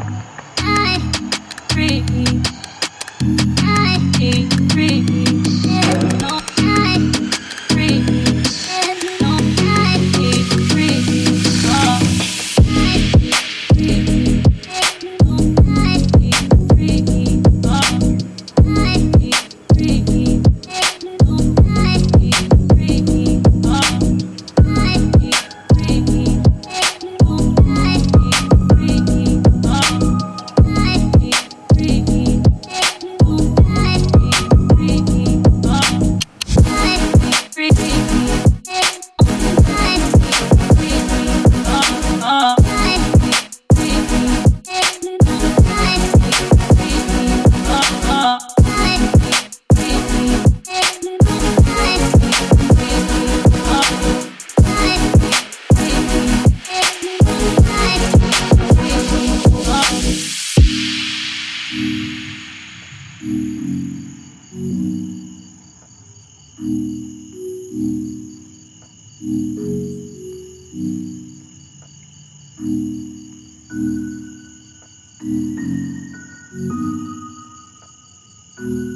I breathe. thank mm -hmm. you